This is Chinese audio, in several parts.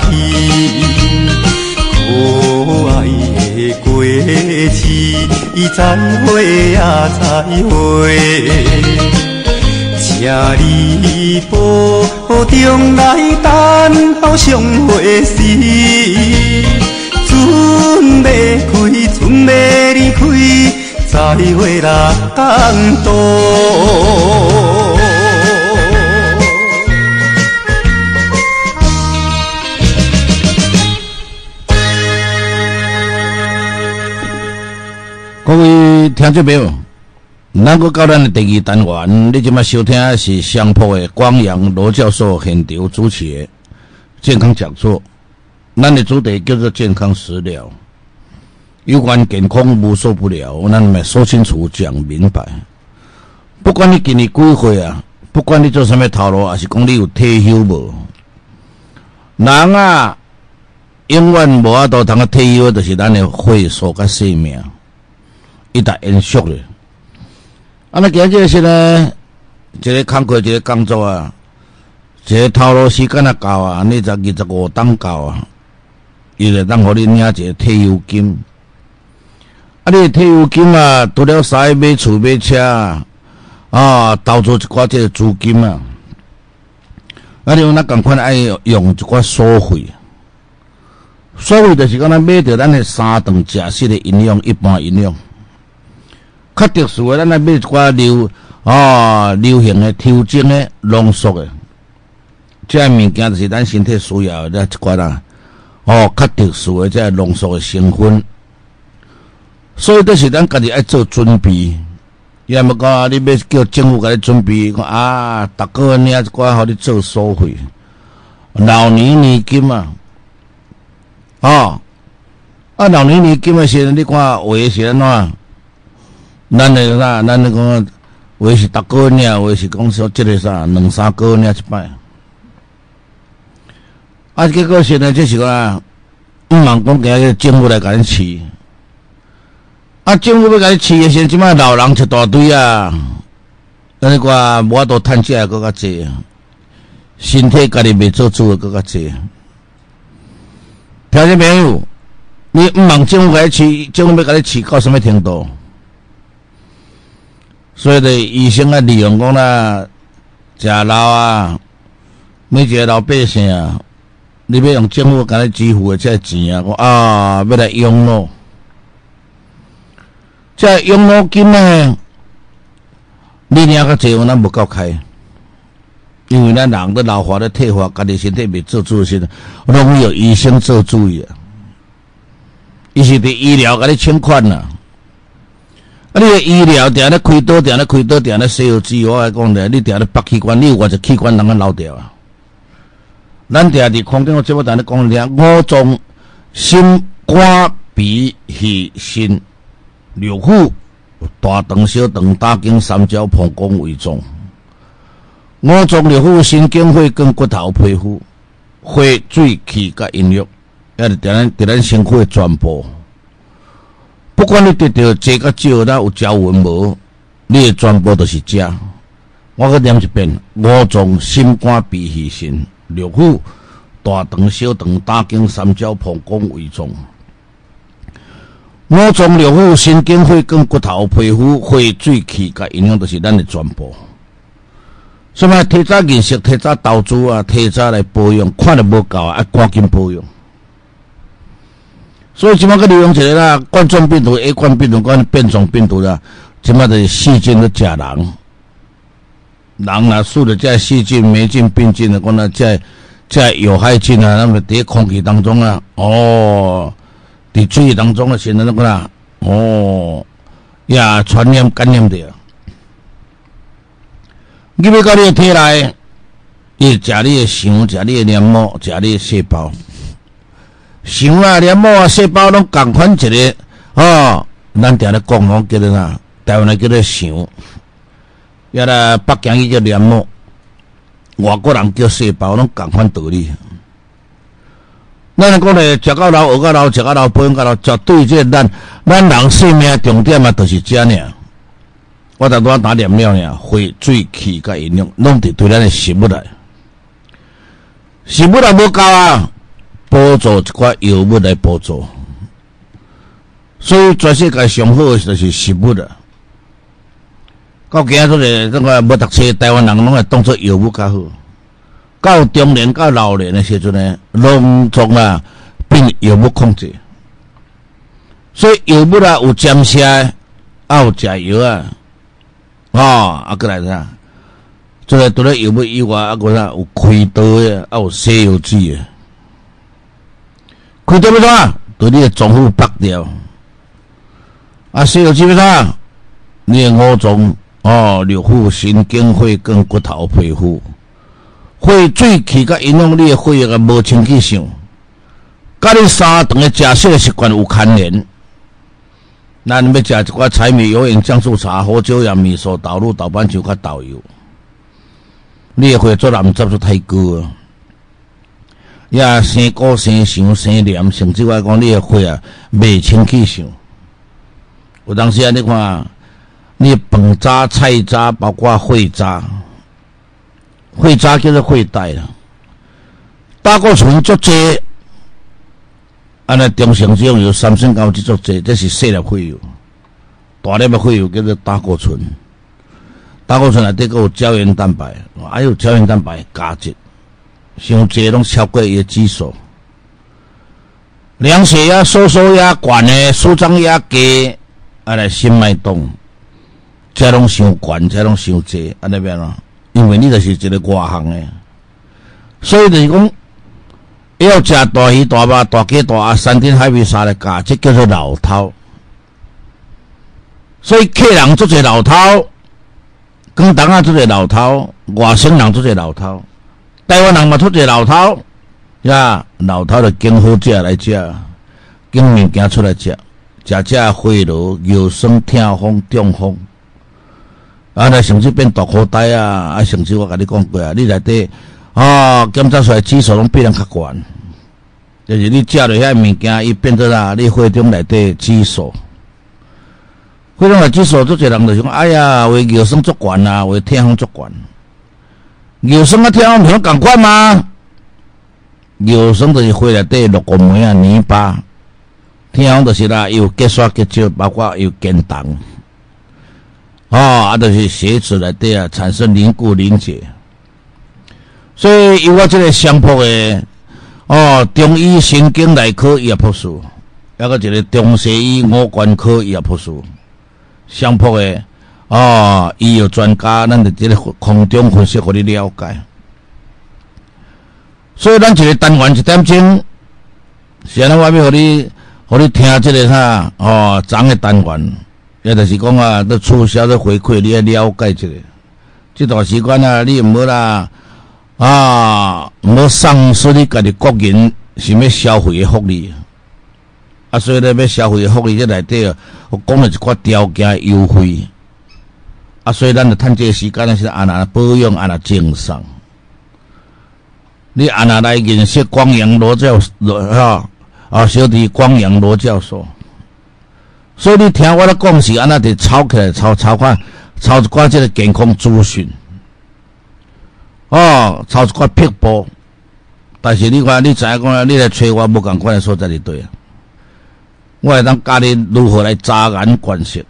去。可爱的过期，再会呀再会，请你保重来等候相会时，船要开，船要离开，再会啦，东渡。听众朋友，咱个到咱的第二单元，你即马收听的是相扑的光阳罗教授现场主持的健康讲座。咱的主题叫做健康食疗，有关健康无所不聊，咱咪说清楚讲明白。不管你今年几岁啊，不管你做什么头路，还是讲你有退休无，人啊，永远无法度通个退休，就是咱的岁数甲生命。一大延续咧，啊！那今日是呢，一个工课，一个工作啊，一个头路时间啊到啊，你十二十五档到啊，伊就当互你领一个退休金。啊，你退休金啊，除了使买厝买车啊，投资一寡即个资金啊，啊，你那赶快爱用一寡收费，所费就是讲咱买着咱的三顿食食的营养，一般营养。较特殊诶，咱来买一寡流啊流行诶、调整诶、浓缩的，这物件就是咱身体需要的一寡啦。哦，较特殊的这浓缩诶成分，所以这是咱家己爱做准备。要么讲，你要叫政府给你准备，讲啊，逐个月领一寡，互你做收费，老年年金嘛，哦，啊，老年年金诶时阵，你看为是安怎？咱那啥，咱那个为是逐个月，为是讲说即个啥，两三个月一摆。啊，结果现在即是讲，毋茫讲今日政府来甲你饲，啊，政府要甲你饲诶，现即摆老人一大堆啊，咱那个无法度趁钱诶，搁较济，身体家己未做主诶，搁较济。听众朋友，你毋茫政府甲你饲，政府要甲你饲到什么程度？所以，咧医生啊，利用讲啦，食老啊，每一个老百姓啊，你要用政府甲你支付的这钱啊，啊，要来养老，这养老金呢，你领个济，咱无够开，因为咱人的老化的退化，家己身体未做主时，拢有医生做主意啊，伊是伫医疗甲你请款呐。啊！你个医疗定咧开刀，定咧开刀，定咧西药治，我来讲咧，你定咧拔器官，你有偌只器官人个留掉啊？咱定伫空间，我节目定咧讲咧，五脏、心、肝、脾、肺、肾、六腑、大肠、小肠、胆经、三焦、膀胱、胃脏。五脏六腑、神经、血管、骨头、皮肤、血、水、气、甲营养，也是伫咱伫咱身躯全部。不管你得到这个少，那有条纹无，你的全部都是假。我搁念一遍：五脏、心、肝、脾、肺、肾、六腑、大肠、小肠、胆经、三焦、膀胱、胃脏。五脏六腑、神经、血管、骨头、皮肤、血、水、气、甲营养，都是咱的全部。什么？提早认识，提早投资啊，提早来保养，看得无够啊，赶紧保养。所以即马个利用一个啦，冠状病毒、A 冠病毒、冠变种病毒啦，即马的细菌的假人，人啊，受的这细菌、霉菌、病菌的，讲那这这有害菌啊，那么在空气当中啊，哦，在水当中啊，现在那个啦，哦，呀，传染感染的。你要到你的体内，你食你的肠，食你的黏膜，食你的细胞。想啊，连膜啊，细胞拢共款一个哦。咱定咧讲吼，叫做啥？台湾咧叫做想，也啦，北京伊叫黏膜，外国人叫细胞，拢共款道理。咱讲咧，食到老，学到老，食到老，保养到老，绝对这咱咱人生命重点嘛，就是这尔。我在多打点了呢，血、水、气甲营养，拢伫对咱的食物来，食物来无够啊！补助一寡药物来补助。所以全世界上好的就是食物啦。到今仔日，这个要读册，台湾人拢会当做药物较好。到中年、到老年的时阵呢，拢从啊变药物控制。所以药物啊有针射，啊有食药啊，哦，啊过来啥？这个除了药物以外，啊个啥有开刀的，啊有西药剂诶。开刀要怎？对你诶脏腑拔掉。啊，西药剂要怎？你诶五脏哦，六腑、神经、血管、骨头、皮肤，血水气甲影响你诶血液啊无清气上，甲你三顿诶食食诶习惯有牵连。咱要食一寡柴米油盐酱醋茶、胡椒盐味素、豆乳、豆瓣酱、甲豆油，你诶血做人接触太高啊！也生高、生伤、生黏，甚至话讲你的血啊未清气上。有当时啊，你看，你饭渣、菜渣，包括血渣，血渣叫做血袋啦，胆固醇足济。安尼中性这种有三升高制作者，这是细粒血油，大粒的血油叫做胆固醇。胆固醇内底个有胶原蛋白，还有胶原蛋白加质，伤济拢超过伊的指数。量血压、收缩压悬诶、舒张压低，安尼心脉动，这拢伤悬，这拢伤济，安尼变咯？因为你就是一个外行的，所以就是讲。要食大鱼大肉大鸡大鸭山珍海味啥来加，这叫做老饕。所以客人做者老饕，广东啊做者老饕，外省人做者老饕，台湾人嘛做者老饕，呀，老饕就拣好食来食，拣物件出来食，食食回炉腰酸痛风中风，啊，来甚至变大口袋啊，啊，甚至我甲你讲过啊，你内底。哦，检查出来指数拢比人较悬，就是你食了遐物件，伊变做啦，你血中内底指数，血中内指数，做侪人就讲，哎呀，为尿酸足悬啊，为痛风足悬，尿酸啊痛风唔是共款吗？尿酸就是血内底六个酶啊黏巴，痛风就是啦，有结刷结少，包括有减重，哦，啊，就是血脂内底啊产生凝固凝结。所以，以我这个相扑的哦，中医神经内科医博士，还个一个中西医五官科医博士，相扑的哦，医药专家，咱就即个空中分析，互你了解。所以，咱一个单元一点钟，现在我要互你，互你听即个啥哦，长的单元，也就是讲啊，都促销的回馈，你要了解即个。这段时间啊，你毋好啦。啊！无丧失你家己国人想要消费的福利，啊，所以咧要消费的福利这内底，我讲了一寡条件优惠，啊，所以咱就趁这个时间咧是安那保养，安那精神。你安那来认识光阳罗教罗哈啊，小弟光阳罗教授，所以你听我咧讲是安那得抄起来，抄抄看，抄一寡这个健康资讯。哦，抄一块撇步，但是你看，你知影讲，你来找我无共款的所在就对啊。我会当教你如何来扎眼观色，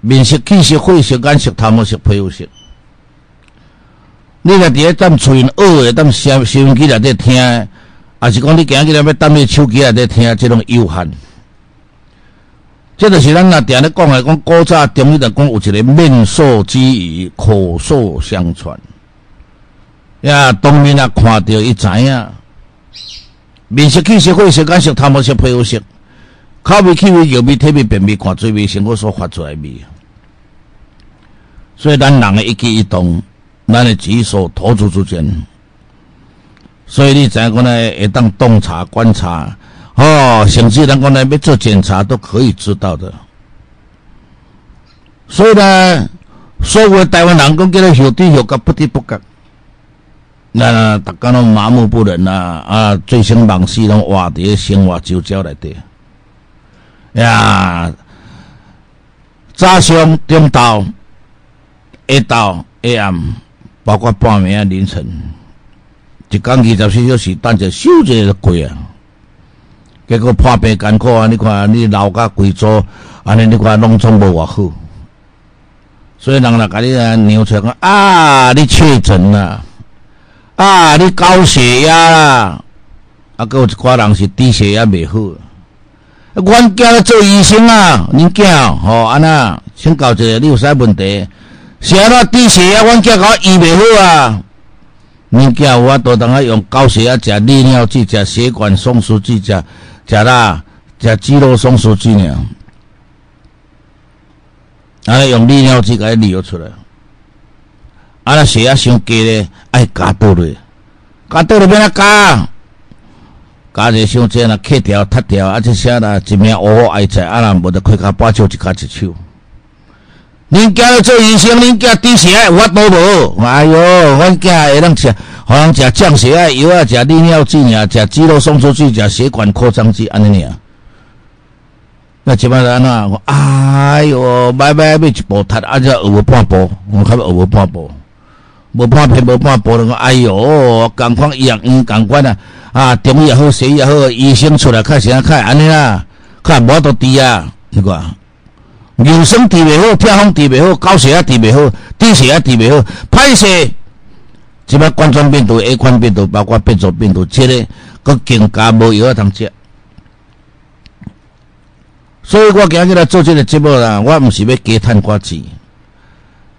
面色、气色、血色、眼色、头毛色、皮肤色。你来伫咧踮喙学的，踮收收音机内底听，还是讲你行起来要踮咧手机内底听，这种有限。这就是咱若定咧讲的，讲古早中医来讲有一个面授机宜，口授相传。呀，当面啊，看到伊知影，面色、气色、血色、眼色、头毛色、皮肤色，口味、气味、油味、体味、便味，看嘴味，生活所发出来味。所以咱人的一举一动，咱的举手投足之间，所以你知影讲呢，会当洞察、观察，哦，甚至咱讲呢，要做检查都可以知道的。所以呢，所有台湾人讲叫做有知有觉，不知不觉。那大家拢麻木不仁啊！啊，醉生梦死，拢活伫生活周遭内底。呀，早上、中昼、下昼、下暗，包括半暝啊、凌晨，一工二十四小时等者休一下就过啊。结果破病艰苦啊！你看你老甲贵州，安尼你看农村无偌好，所以人来甲你啊扭出来讲啊，你确诊了，啊，你高血压啦，啊，搁有一寡人是低血压未好。阮囝咧做医生啊，恁囝吼安那，请教一下，你有啥问题？是安怎低血压？阮囝甲我医未好啊！恁囝有法度当啊用高血压食利尿剂，食血管松弛剂，食食啦，食肌肉松弛剂呢？啊，用利尿剂甲伊利出来。啊，那血压伤低咧，爱加倒落，加倒落变哪加？加者伤济啦，克掉、脱掉，啊，这些啦，一命乌爱在，啊，人无得开骹把手，一骹一手。恁囝做医生，恁囝低血压有法度无？哎哟，阮囝会当食，互人食降血压药啊，食利尿剂啊，食肌肉松弛剂，食血管扩张剂，安尼尔。那即摆安怎？我哎哟，买买买一部脱，啊，只学无半步，我较学无半步，无半片无半步，我哎哟，共款医院共款啊！啊，中医也好，西医也好，医生出来看啥看安尼啦，看无多治啊，你看。牛生治未好，跳风治未好，高血压治未好，低血压治未好，歹势。即摆冠状病毒、A 款病毒，包括变种病毒，这个佫更加无药通食。所以我今日来做这个节目啦，我毋是要加趁寡钱，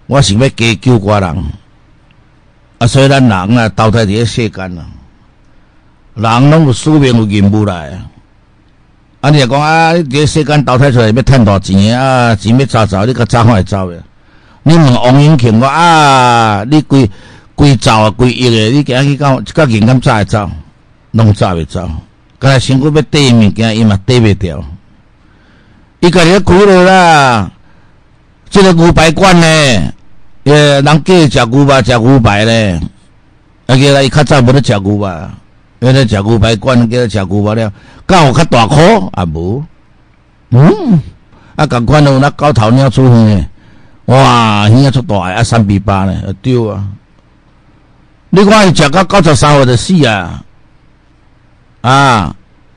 我是要加救寡人。啊，所以咱人啊，投胎伫个世间啊，人拢有使命有任务来。啊！你讲啊，你这世间投胎出来要趁大钱啊？钱要早走，你个早会走的。你问王永庆我啊，你规规走啊，规亿的，你今日去讲，个人敢早会走？拢早袂走。刚才身躯要缀物件，伊嘛缀袂掉。伊家己开了啦，这个牛排馆呢，诶，人叫食牛排，食牛排咧，啊，个来伊较早无咧食牛排。原来食牛排馆，叫食牛排了，敢有较大颗啊无？嗯，啊，共款有那狗头鸟出现诶，哇，耳仔出大啊，三比八呢，对啊！你看伊食到九十三岁就死啊！啊，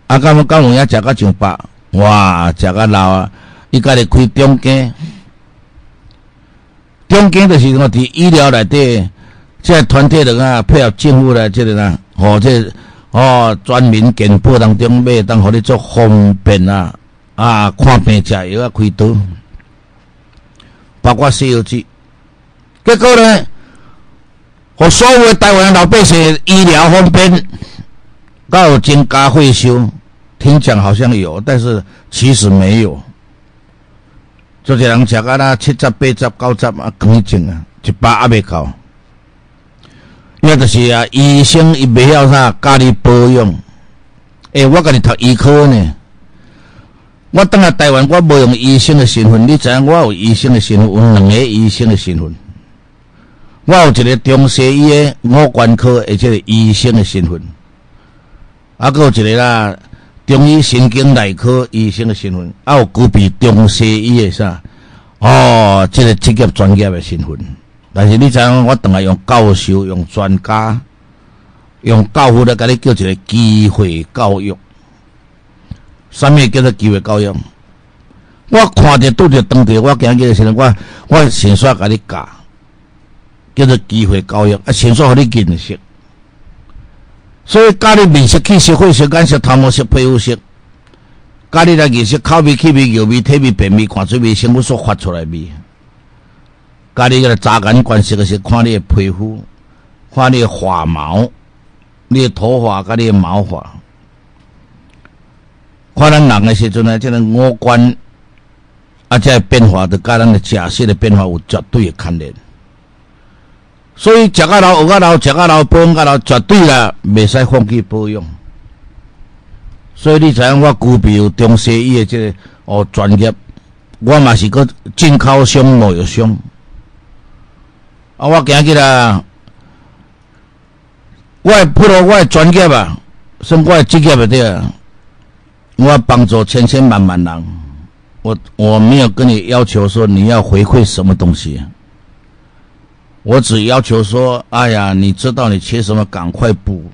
啊，敢敢有影食到上百，哇，食到老啊！伊家己开中间，中间就是讲伫医疗内底，这团体的啊，配合政府来这个啦，或者。哦，专门健保当中买，当互你做方便啊！啊，看病食药啊，开刀，包括西药剂。结果呢，互所有台湾老百姓医疗方便，到增加会收，听讲好像有，但是其实没有。做些人食啊啦，七十、八十、九十啊，更正啊，一百也未够。那就是啊，医生伊袂晓啥教你保养。诶，我甲你读医科呢，我当来台湾，我无用医生的身份。你知影我有医生的身份，有两个医生的身份。我有一个中西医的五官科，而且医生的身份。啊，搁有一个啦，中医神经内科医生的身份。啊，有具备中西医的啥？哦，这个职业专业的身份。但是你知影，我当来用教授、用专家、用教父来甲你叫一个机会教育。什么叫做机会教育？我看着拄着当地，我今日时阵，我我先煞甲你教，叫做机会教育，啊，先煞互你认识。所以教你面色、气色、会色、眼色、头毛色、皮肤色，教你来认识口味、气味、味、体味、便味、看水味、生物所发出来味。甲你个扎眼关系个是看你的皮肤，看你的发毛，你的头发甲你的毛发，看咱人的时阵呢，即个五官啊，这变化都甲咱的假设的变化有绝对的关联。所以食啊老，学啊老，食啊老，保养啊老，绝对啦，未使放弃保养。所以你知影我具备有中西医的这个哦专业，我嘛是个进口商、贸易商。啊！我今日啦，我不如我专业啊，算我职业的对啊。我帮助千千万万人，我我没有跟你要求说你要回馈什么东西。我只要求说，哎呀，你知道你缺什么，赶快补。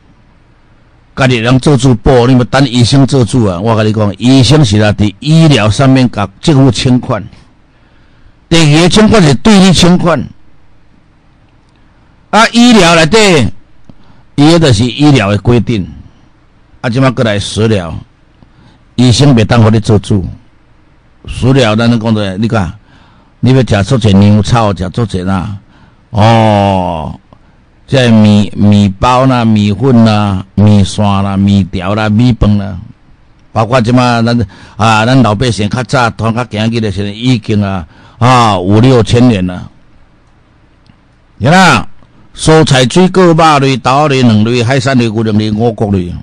家己人做主补，你们等医生做主啊！我跟你讲，医生是啦，伫医疗上面甲政府清款，第二个请款是对你清款。啊，医疗内底，伊个就是医疗的规定。啊，即马过来食疗，医生袂当互你做主。食疗咱讲的，你看，你要食做者牛草，食做者啦，哦。即米米包啦、米粉啦、米线啦、米条啦、米饭啦，包括即马咱啊，咱老百姓较早团较行起来，现在已经啊啊五六千年了。你看，蔬菜、水果、肉类、豆类、两类、海产类、鱼类、五谷类，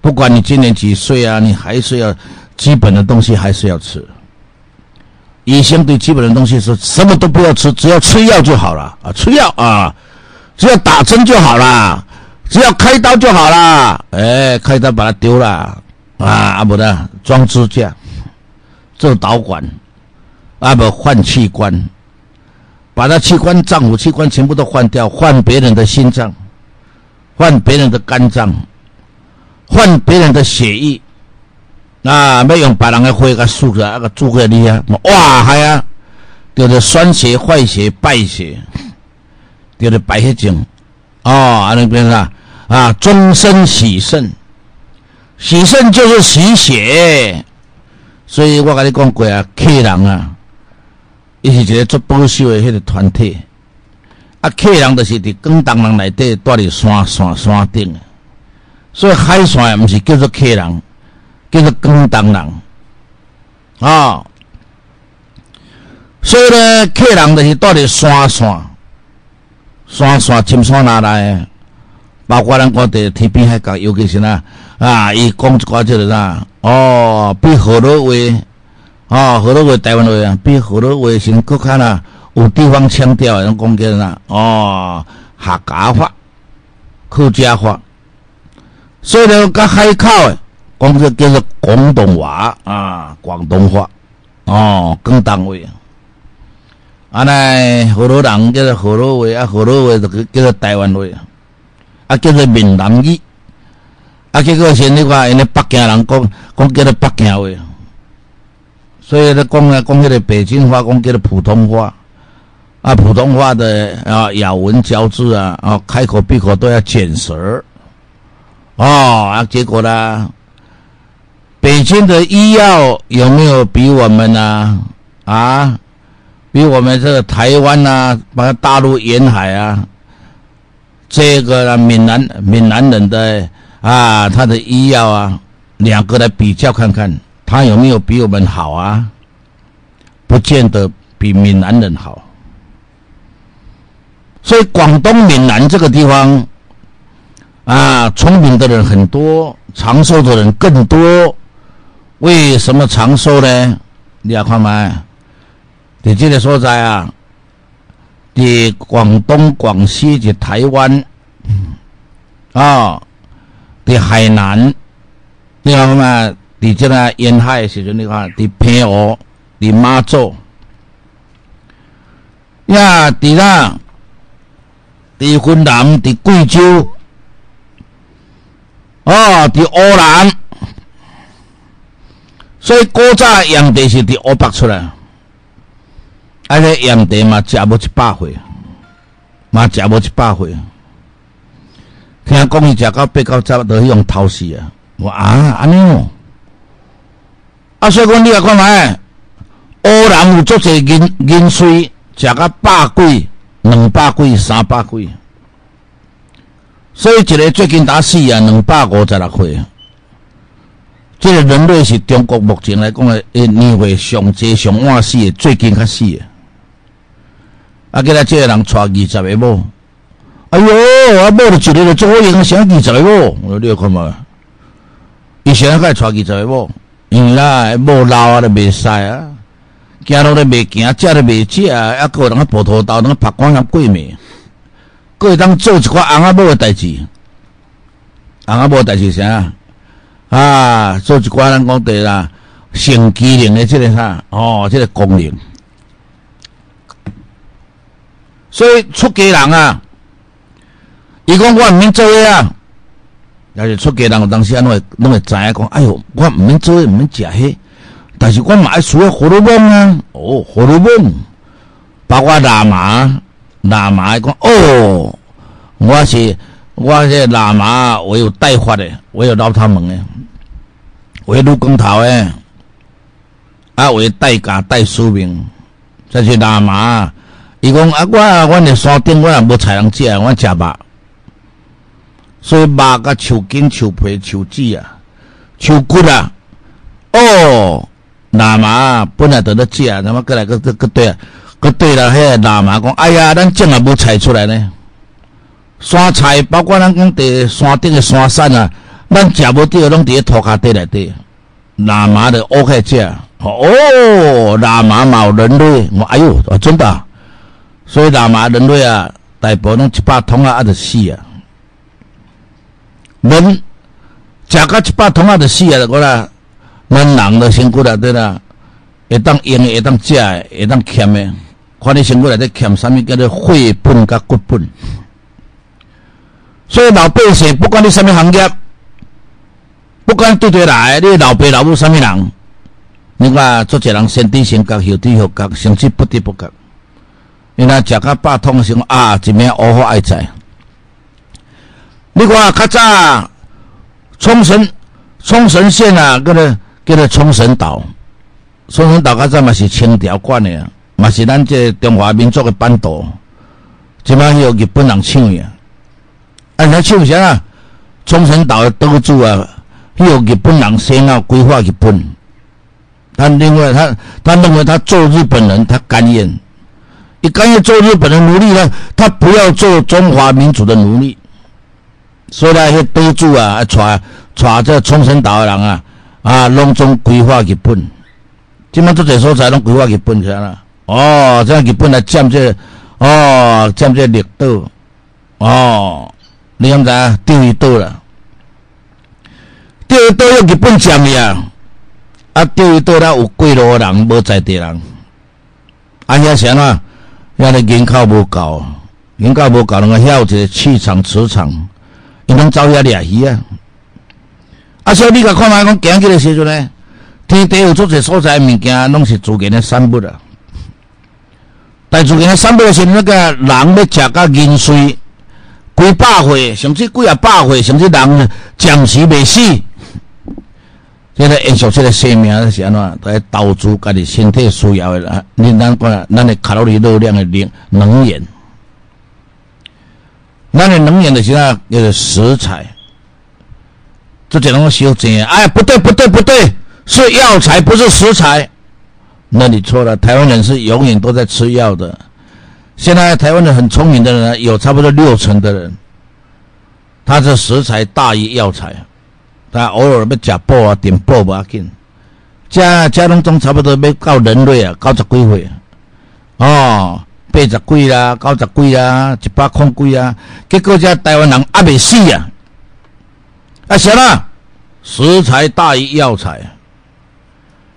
不管你今年几岁啊，你还是要基本的东西还是要吃。医生对基本的东西是，什么都不要吃，只要吃药就好了啊，吃药啊。只要打针就好啦，只要开刀就好啦。哎，开刀把它丢了啊，不的装支架，做导管，啊不换器官，把他器官脏腑器官全部都换掉，换别人的心脏，换别人的肝脏，换别人的血液，啊，要用别人的血甲输出来，那个注个你啊，哇，还啊，就是酸血、坏血、败血。叫做白血症，哦，啊那边啊，啊，终身洗肾，洗肾就是洗血，所以我跟你讲过啊，客人啊，伊是一个做保守的迄个团体，啊，客人就是伫广东人内底住伫山山山顶，所以海山也毋是叫做客人，叫做广东人，啊，所以呢，客人就是住伫山山。山山深山哪来？包括咱讲的天边海角，尤其是呐啊，伊讲一寡即个啥哦，比河洛话哦，河洛话台湾话啊，比河洛话先搁较呐有地方腔调，种讲叫啥哦，客家话、客家话，所以呢，甲海口诶，讲个叫做广东话啊，广东话哦，广东话。啊，那河洛人叫做河洛话，啊，河洛话就叫做台湾话，啊，叫做闽南语，啊，结果现在话，因为北京人讲讲叫做北京话，所以咧讲啊，讲迄个北京话，讲叫做普通话，啊，普通话的啊咬文嚼字啊，啊，开口闭口都要卷舌，哦，啊，结果呢，北京的医药有没有比我们呢？啊？比我们这个台湾呐，包括大陆沿海啊，这个闽南闽南人的啊，他的医药啊，两个来比较看看，他有没有比我们好啊？不见得比闽南人好。所以广东闽南这个地方啊，聪明的人很多，长寿的人更多。为什么长寿呢？你要看吗？伫这个所在啊，伫广东、广西、及台湾啊，伫海南，你看嘛？你这个沿海时阵，你看伫平湖、伫妈祖，呀，伫那，伫云南、伫贵州，哦，伫湖南，所以古早养地是伫湖北出来。啊！个盐地嘛，食无一百岁，嘛食无一百岁。听讲伊食到八九十都用偷死啊！我啊，安尼哦。啊，所以讲你来看卖，乌人有足侪银银水，食到百几、两百几、三百几。所以一个最近打死啊，两百五十六岁。这个人类是中国目前来讲的年岁上济上晚死的，最近较死的。啊！叫他这个人娶二十个某，哎哟，啊，某就一个就做我生二十个某，我说你看嘛，以前个娶二十个某，因为啦，某老啊都未使啊，行路都未行，食都未食，啊，个人个葡萄豆，那个拍光像鬼面，个会当做一寡红阿某的代志，红阿某代志啥？啊，做一寡人讲对啦，性机能的这个啥？哦，这个功能。所以出家人啊，伊讲我毋免做啊，但是出家人有当时啊，拢会拢会知影讲，哎哟，我毋免做，毋免食迄，但是我嘛爱需要荷尔蒙啊，哦，荷尔蒙，包括喇嘛，喇嘛讲，哦，我是我是喇嘛，我有带发的，我有老他们的，我有光头的，啊，我有带家带书名，这是喇嘛。伊讲啊，我阮伫山顶，我也无菜通食，我食肉，所以肉甲树根、树皮、树籽啊、树骨啊，哦，喇嘛本来伫咧食，那么过来个个个对啊，个对啦，迄个喇嘛讲，哎呀，咱种也无菜出来呢。山菜包括咱讲地山顶的山山啊，咱食无着，拢伫咧土骹底内底。喇嘛的乌开食，哦，喇嘛嘛有人类，我哎哟，真的。所以喇嘛人类啊，大部分拢一百桶啊，啊就死啊。人食到一百桶啊就死啊，我啦，咱人的身躯内底啦，会当用的，会当食的，会当欠的，看你身躯内底欠啥物，叫做血本甲骨本。所以老百姓不管你什么行业，不管对对来，你老爸老母什么人，你看做一人先低先觉，后低后觉，甚至不低不觉。因为食到百通时啊，一名乌虎爱在。你看较早冲绳冲绳县啊，叫做叫做冲绳岛。冲绳岛较早嘛是清朝管的，嘛是咱这中华民族的版图。即摆有日本人抢呀，啊，人抢啥啊？冲绳岛的岛主啊，有日本人先要规划日本。他认为他他认为他做日本人，他甘愿。你甘愿做日本的奴隶呢？他不要做中华民族的奴隶。所以呢，迄岛主啊，啊带带这冲绳岛的人啊，啊，拢总规划日本。即摆做这所在拢规划日本去啦。哦，这样日本来占这，哦，占这绿岛。哦，你知影钓鱼岛啦？钓鱼岛要日本占呀。啊，钓鱼岛啦有过路人，无在地人。啊，遐啥啊？遐个人口无够，人口无够，人个遐有一个气场、磁场，伊拢走遐掠鱼啊！啊，所以你甲看卖讲行起个时阵呢，天地有足侪所在物件，拢是自然的产物啊。但自然的产物是那个人要食到银碎，几百岁，甚至几啊百岁，甚至人暂时未死。这个延续这个生命是安怎？在投资家己身体需要的啦。你咱讲，咱的卡路里热量的能能源，咱的能源的是啥？叫做食材。这只能修正。哎，不对，不对，不对，是药材，不是食材。那你错了。台湾人是永远都在吃药的。现在台湾的很聪明的人，有差不多六成的人，他是食材大于药材。他偶尔要食补啊，点补无要紧。这这拢总差不多要到人类啊，九十几岁哦，八十几啦，九十几啦，一百空几啊。结果这台湾人还未死啊！啊，啥啦？食材大于药材。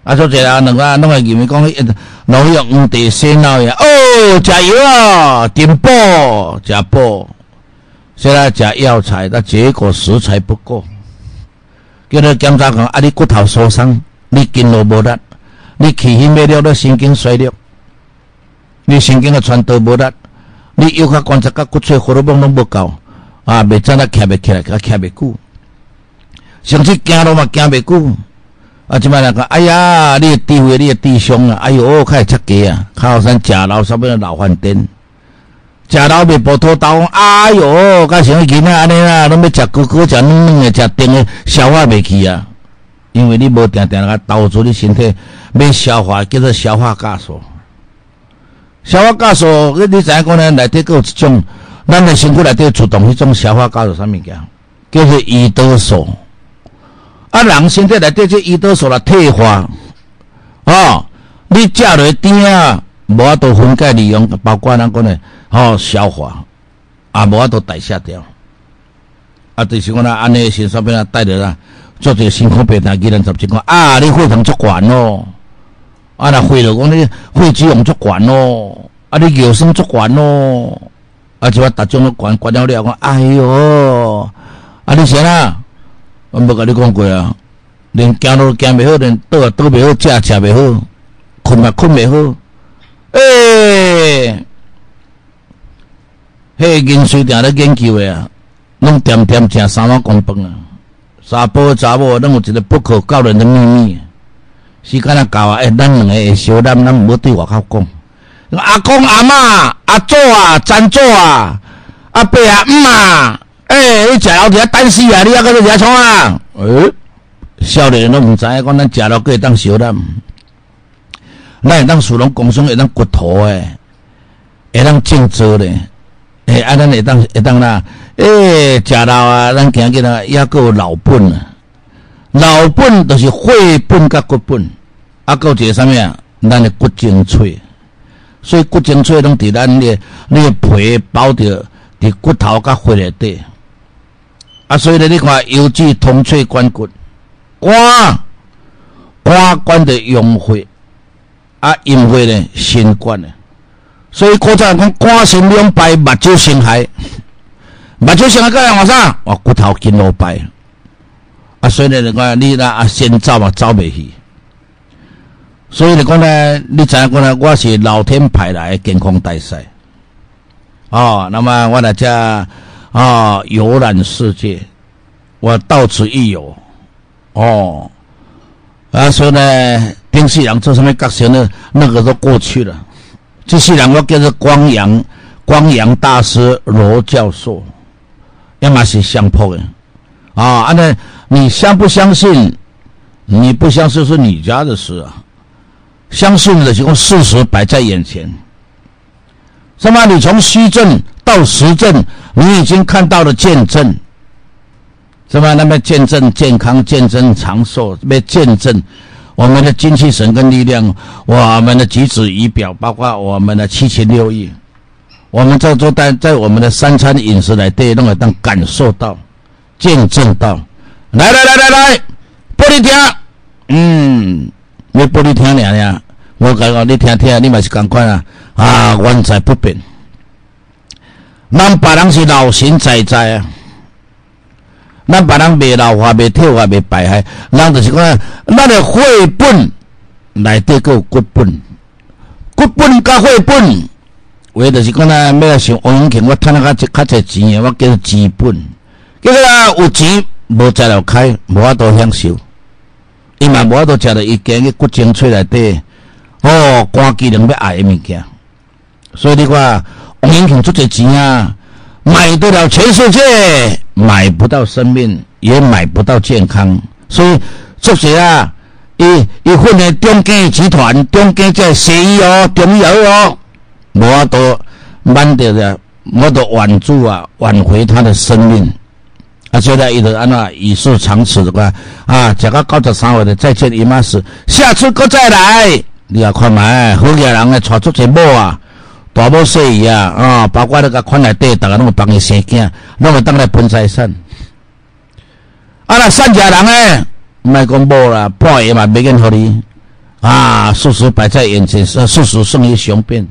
啊，说这啊，两个拢会认为讲，农药黄地洗脑呀。哦，加油啊，点补，食补。现在加药材，但结果食材不够。叫做检查讲，啊，你骨头受伤，你筋络无力，你气血没了，你神经衰弱，你神经的传导无力，你又卡关节甲骨髓荷尔蒙拢不够，啊，未怎啊徛袂起来，甲徛袂久，甚至走路嘛行袂久，啊，即摆人讲，哎呀，你的智慧，你的智商啊，哎哟，较会出家啊，靠山食老啥物老饭店。食老袂补土豆，哎哟，甲像囡仔安尼啦，拢要食哥哥食软软诶，食甜诶，消化袂去啊。因为你无定定甲导致你身体，要消化叫做消化酵素。消化酵素，你你知影讲呢？内底有一种，咱诶身躯内底主动迄种消化酵素啥物件？叫做胰岛素。啊，人身体内底这胰岛素来退化，哦，你食落甜啊，无法度分解利用，包括咱讲呢。哦消化，啊，无法度代谢掉，啊，就是讲啦，安尼先说变啊，带着啦，做这个辛苦病单，几人十几个啊，你血糖足悬咯，啊，那血了讲你血脂用足悬咯，啊，你尿酸足悬咯，啊，就话逐种都悬悬了了，讲哎哟，啊，你先啊，我无甲你讲过啊，连行路行袂好，连倒啊倒袂好，食食袂好，困也困袂好，诶，迄个研究定咧研究诶啊，拢点点食三碗公饭啊，查甫查某拢有一个不可告人的秘密。时间啊到啊，诶，咱两个会小咱咱毋好对外口讲。阿公阿嬷阿祖啊，曾祖啊，阿伯阿姆啊，诶，你食老伫遐等死啊！你还搁在食创啊？诶，少年拢毋知影，讲咱食了可会当小咱，咱会当属拢公孙会当骨头诶，会当种植咧，诶，啊，咱会当会当啦，诶，食老啊，咱行起来抑个有老本啊。老本就是血本甲骨本，啊，有一个啥物啊？咱的骨精髓，所以骨精髓拢伫咱的你的皮包着伫骨头甲血内底。啊，所以呢，你看腰椎通血管骨，肝肝管的用血，啊，阴血咧心管咧。所以古早讲肝肾两败，目睭生害，目睭生害个人话啥？哇，骨头筋落败。啊，所以呢，你看你那啊，先走嘛，走未去。所以你讲呢，你知影讲呢，我是老天派来的健康大赛。哦，那么我来遮啊游览世界，我到此一游。哦，啊，所以呢，丁世良这上面角色呢？那个都过去了。这世人我叫做光阳，光阳大师罗教授，要么是相扑的。啊，那。你相不相信？你不相信是你家的事啊！相信的情况，事实摆在眼前。什么？你从虚证到实证，你已经看到了见证。是吧？那么见证健康，见证长寿，被见证我们的精气神跟力量，我们的举止仪表，包括我们的七情六欲，我们在做在在我们的三餐饮食来对弄来当感受到、见证到。来来来来来，玻璃听，嗯，你玻璃听俩俩，我讲讲你听听，你嘛是共款啊，啊，原在不变。咱别人是老神在在啊，咱别人未老化、未退化、未败坏，咱就是讲，咱的血本内底有骨本，骨本甲血本，为就是讲呢，要像王永庆，我赚了较较侪钱，我叫做资本，叫做有钱。无食了开，无法度享受，伊嘛无法度食到伊经个骨精出来底，哦，肝机能要爱的物件。所以你看，王永庆出这钱啊，买得了全世界，买不到生命，也买不到健康。所以作者啊，伊伊混的中间集团，中间在 CEO 重要哦，无法度挽得了，无法度挽住啊，挽回他的生命。啊，现在伊就安那以示长辞的话，啊，这个高十三岁的再见姨妈时，下次哥再来。你也看卖，好个人诶，娶足一某啊，大某小姨啊，啊，包括那个款内底，大家拢有帮伊生囝，拢会当来分财产。啊，那善家人诶，卖讲无啦，半夜嘛没跟互你，啊，事实摆在眼前，事实胜于雄辩。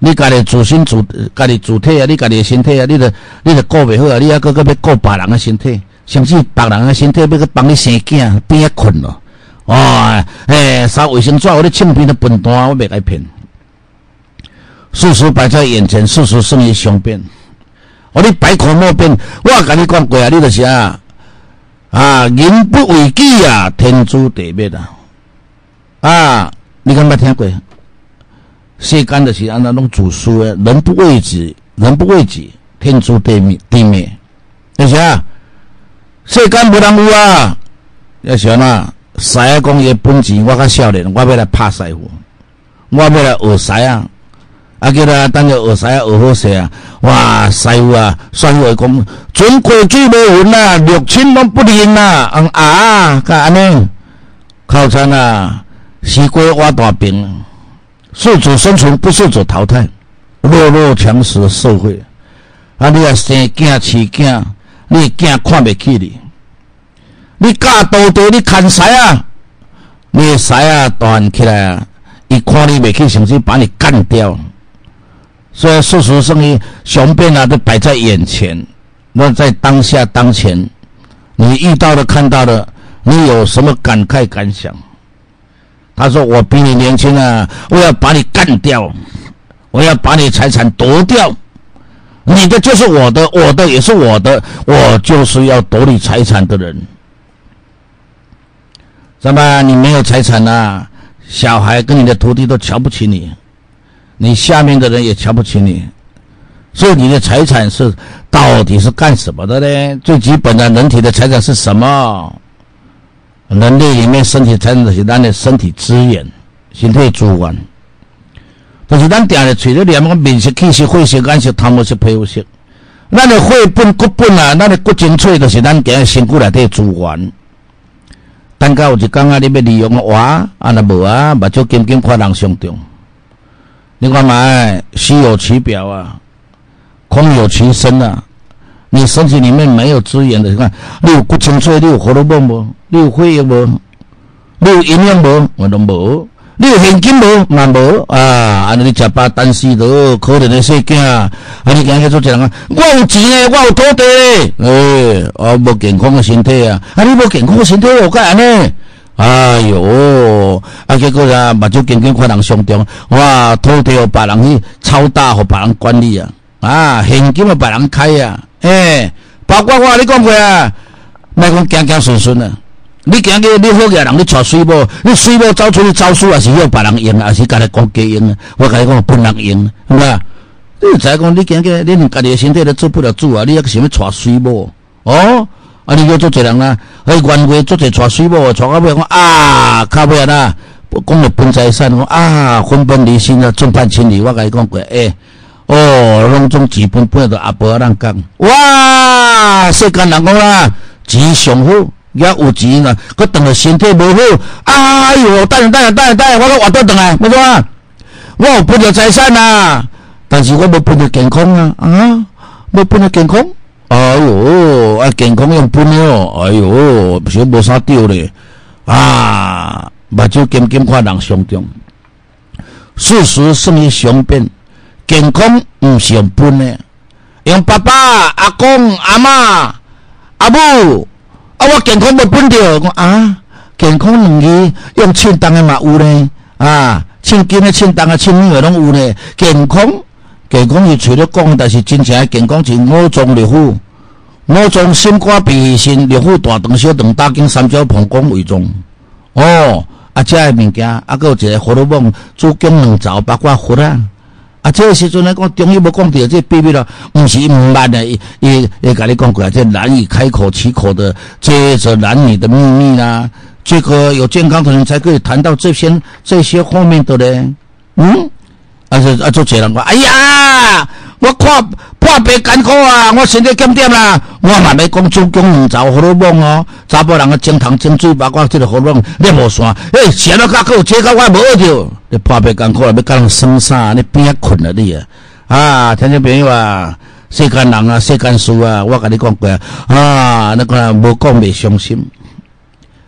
你家己自身自家己自体啊，你家己身体啊，你著你著顾袂好啊，你还搁搁要顾别人诶身体，甚至别人诶身体要去帮你生囝，边啊困咯，哦，诶，扫卫生纸，我咧清边的笨蛋，我袂该骗。事实摆在眼前，事实胜于雄辩。我你百口莫辩，我甲你讲过啊，你著是啊，啊，人不为己啊，天诛地灭啊，啊，你敢捌听过？世间就是安那拢主书诶，人不为己，人不为己，天诛地灭，地灭。而且啊，世间无人有啊，要是啊，师啊讲伊本钱，我较少年，我要来拍师傅，我要来学师啊，啊叫他等下学师啊，学好势啊，哇，师傅啊，师傅讲，准规矩无云啊，六亲拢不认啊，嗯啊，甲安尼，靠山啊，西瓜挖大饼。适者生存，不适者淘汰。弱肉强食的社会，啊！你啊生囝饲囝，你囝看袂起你。你教多多，你看谁啊？你的谁啊？大汉起来啊！伊看你袂起，甚至把你干掉。所以事实胜于雄辩啊，都摆在眼前。那在当下当前，你遇到的、看到的，你有什么感慨感想？他说：“我比你年轻啊，我要把你干掉，我要把你财产夺掉。你的就是我的，我的也是我的，我就是要夺你财产的人。怎么？你没有财产啊？小孩跟你的徒弟都瞧不起你，你下面的人也瞧不起你。所以你的财产是到底是干什么的呢？最基本的人体的财产是什么？”人类里面身体才能是咱的身体资源、身体资源，就是咱定咧，除了连个面色、气色、血色、眼色、汤色、皮肤色，咱的血本、骨本啊，咱的骨精粹，就是咱今身躯内底资源。等到有一天啊，你要利用我，啊那无啊，目睭金金看人上重。你看嘛，虚有其表啊，空有其身啊。你身体里面没有资源的，你看，你有骨精粹，你有荷尔蒙无？你有血液无？你有营养无？我都无。你有现金无？嘛无啊！安尼你食饱等死都可怜的细囝，啊！你今日做一人啊？我有钱诶，我有土地诶，诶，我无健康的身体啊！啊，你无健康的身体，何解安尼？哎哟，啊，结果啊，目睭紧紧看人上中，哇，土地互别人去超大，互别人管理啊！啊，现金互别人开啊！诶，包括我，你讲过啊，莫讲行行顺顺啊。你行去，你好个人，你娶水某，你水某走出去招数，也是要别人用，也是家己国家用啊。我甲你讲，本人用，是吧？你再讲，你行去，你连家己的身体都做不了主啊！你还想要娶水某？哦，啊，你要做一人啊？哎，原话做一娶水某，娶到尾讲啊，靠尾啊！讲了分财产，讲啊，分崩离析啊，众叛亲离。我甲伊讲过，诶。哦，拢总基本本都阿伯人讲，哇！世间人讲啦，钱上好，也有钱啦，佮等下身体无好，哎哟，等下等下等下等下，我都活倒等来，没错啊！我有分着财产呐，但是我无分着健康啊，啊，无分着健康，哎哟，啊健康用分哦，哎哟，少无啥丢咧，啊，目睭金金看人上中，事实胜于雄辩。健康毋是用分的，用爸爸、阿公、阿妈、阿母，啊，我健康无分着，我啊，健康两字用称重的嘛有呢，啊，称斤的、称重的、称米的拢有呢。健康，健康是除了讲，但是真正的健康是五脏六腑，五脏心肝脾肾六腑大肠小肠大经三焦膀胱胃中。哦，啊，这个物件，啊，有一个荷尔蒙，子宫两槽，包括血啊。啊，这个时阵来讲，中医要讲到这秘密了，毋是毋慢的，伊伊伊甲你讲过啊，这难以开口启口的，这着男女的秘密啦，这个有健康的人才可以谈到这些这些方面的嘞，嗯，啊是啊，做这人讲，哎呀。我看破病艰苦啊！我身体减点啦，我嘛要讲子宫两槽荷尔蒙哦，查甫人个精糖精水，包括这个荷尔蒙，你无算，诶，钱都较够，这个我无着。你破病艰苦啊，要甲人生啥？你边啊困了你啊！啊，听众朋友啊，世间人啊，世间事啊，我甲你讲过啊，那个无讲未伤心。